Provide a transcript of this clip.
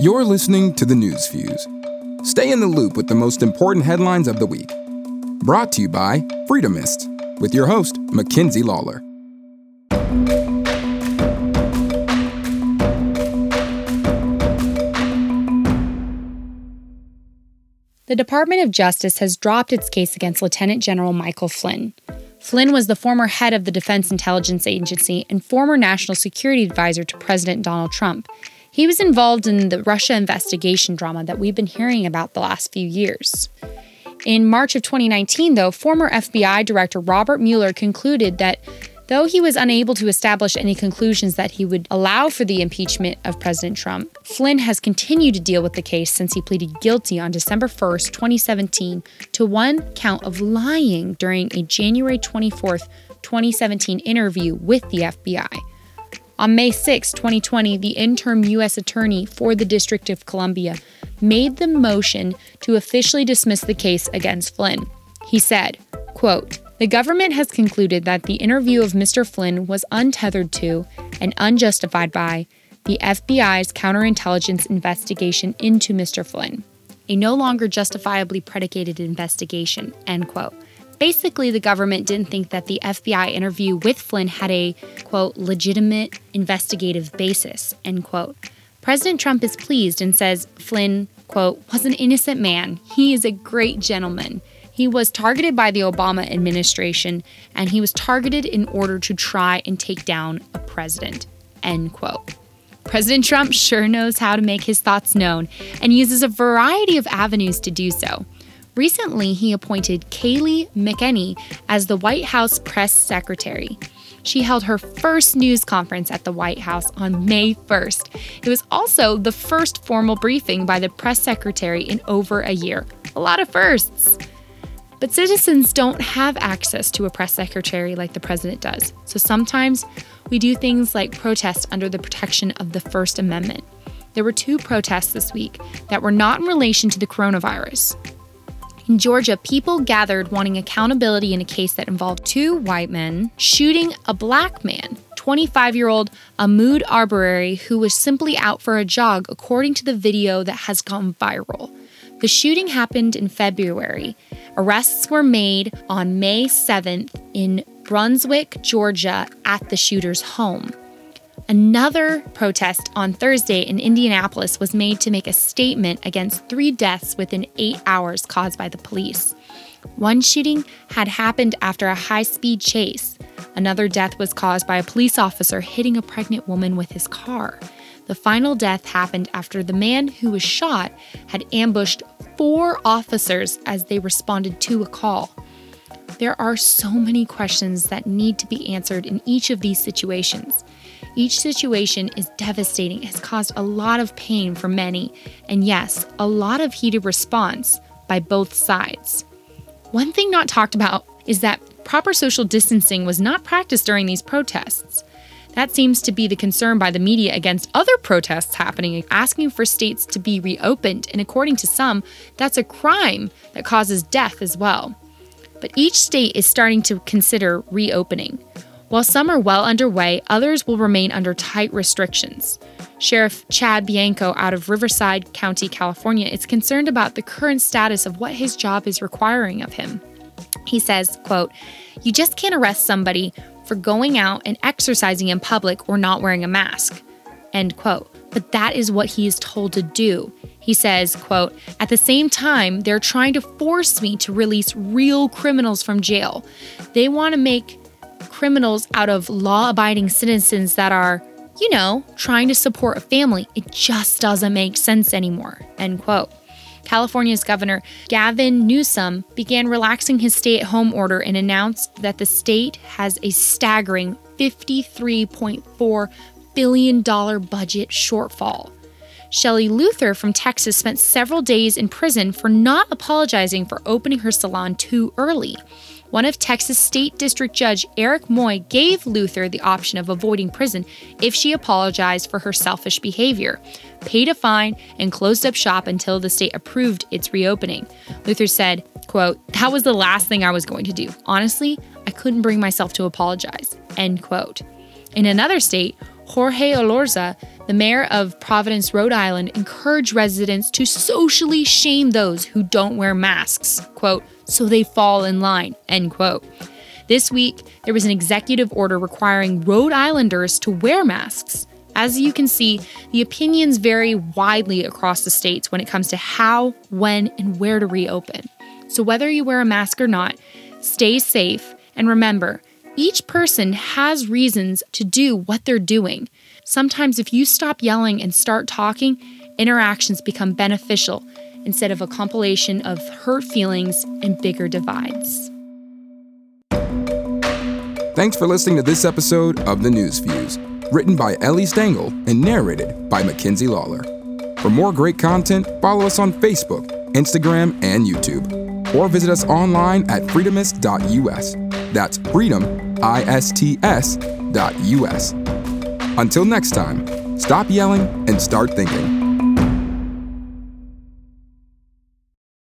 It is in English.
You're listening to the News Fuse. Stay in the loop with the most important headlines of the week. Brought to you by Freedomist, with your host, Mackenzie Lawler. The Department of Justice has dropped its case against Lieutenant General Michael Flynn. Flynn was the former head of the Defense Intelligence Agency and former national security advisor to President Donald Trump. He was involved in the Russia investigation drama that we've been hearing about the last few years. In March of 2019, though, former FBI Director Robert Mueller concluded that Though he was unable to establish any conclusions that he would allow for the impeachment of President Trump, Flynn has continued to deal with the case since he pleaded guilty on December 1, 2017, to one count of lying during a January 24, 2017 interview with the FBI. On May 6, 2020, the interim U.S. Attorney for the District of Columbia made the motion to officially dismiss the case against Flynn. He said, quote, the government has concluded that the interview of Mr. Flynn was untethered to and unjustified by the FBI's counterintelligence investigation into Mr. Flynn, a no longer justifiably predicated investigation, end quote. Basically, the government didn't think that the FBI interview with Flynn had a, quote, legitimate investigative basis, end quote. President Trump is pleased and says Flynn, quote, was an innocent man. He is a great gentleman. He was targeted by the Obama administration, and he was targeted in order to try and take down a president. End quote. President Trump sure knows how to make his thoughts known and uses a variety of avenues to do so. Recently, he appointed Kayleigh McEnany as the White House press secretary. She held her first news conference at the White House on May 1st. It was also the first formal briefing by the press secretary in over a year. A lot of firsts. But citizens don't have access to a press secretary like the president does. So sometimes we do things like protest under the protection of the First Amendment. There were two protests this week that were not in relation to the coronavirus. In Georgia, people gathered wanting accountability in a case that involved two white men shooting a black man, 25 year old Ahmaud Arbery, who was simply out for a jog, according to the video that has gone viral. The shooting happened in February. Arrests were made on May 7th in Brunswick, Georgia, at the shooter's home. Another protest on Thursday in Indianapolis was made to make a statement against three deaths within eight hours caused by the police. One shooting had happened after a high speed chase. Another death was caused by a police officer hitting a pregnant woman with his car. The final death happened after the man who was shot had ambushed four officers as they responded to a call. There are so many questions that need to be answered in each of these situations. Each situation is devastating, has caused a lot of pain for many, and yes, a lot of heated response by both sides. One thing not talked about is that proper social distancing was not practiced during these protests. That seems to be the concern by the media against other protests happening, asking for states to be reopened. And according to some, that's a crime that causes death as well. But each state is starting to consider reopening. While some are well underway, others will remain under tight restrictions. Sheriff Chad Bianco out of Riverside County, California, is concerned about the current status of what his job is requiring of him. He says, quote, You just can't arrest somebody for going out and exercising in public or not wearing a mask. End quote. But that is what he is told to do. He says, quote, At the same time, they're trying to force me to release real criminals from jail. They want to make criminals out of law abiding citizens that are, you know, trying to support a family. It just doesn't make sense anymore. End quote. California's Governor Gavin Newsom began relaxing his stay at home order and announced that the state has a staggering $53.4 billion budget shortfall. Shelley Luther from Texas spent several days in prison for not apologizing for opening her salon too early. One of Texas State District Judge Eric Moy gave Luther the option of avoiding prison if she apologized for her selfish behavior, paid a fine, and closed up shop until the state approved its reopening. Luther said, quote, that was the last thing I was going to do. Honestly, I couldn't bring myself to apologize, end quote. In another state, Jorge Elorza, the mayor of Providence, Rhode Island, encouraged residents to socially shame those who don't wear masks, quote, so they fall in line, end quote. This week, there was an executive order requiring Rhode Islanders to wear masks. As you can see, the opinions vary widely across the states when it comes to how, when, and where to reopen. So, whether you wear a mask or not, stay safe and remember, each person has reasons to do what they're doing. Sometimes, if you stop yelling and start talking, interactions become beneficial instead of a compilation of hurt feelings and bigger divides. Thanks for listening to this episode of The Newsfuse, written by Ellie Stengel and narrated by Mackenzie Lawler. For more great content, follow us on Facebook, Instagram, and YouTube, or visit us online at freedomist.us. That's freedomists.us. Until next time, stop yelling and start thinking.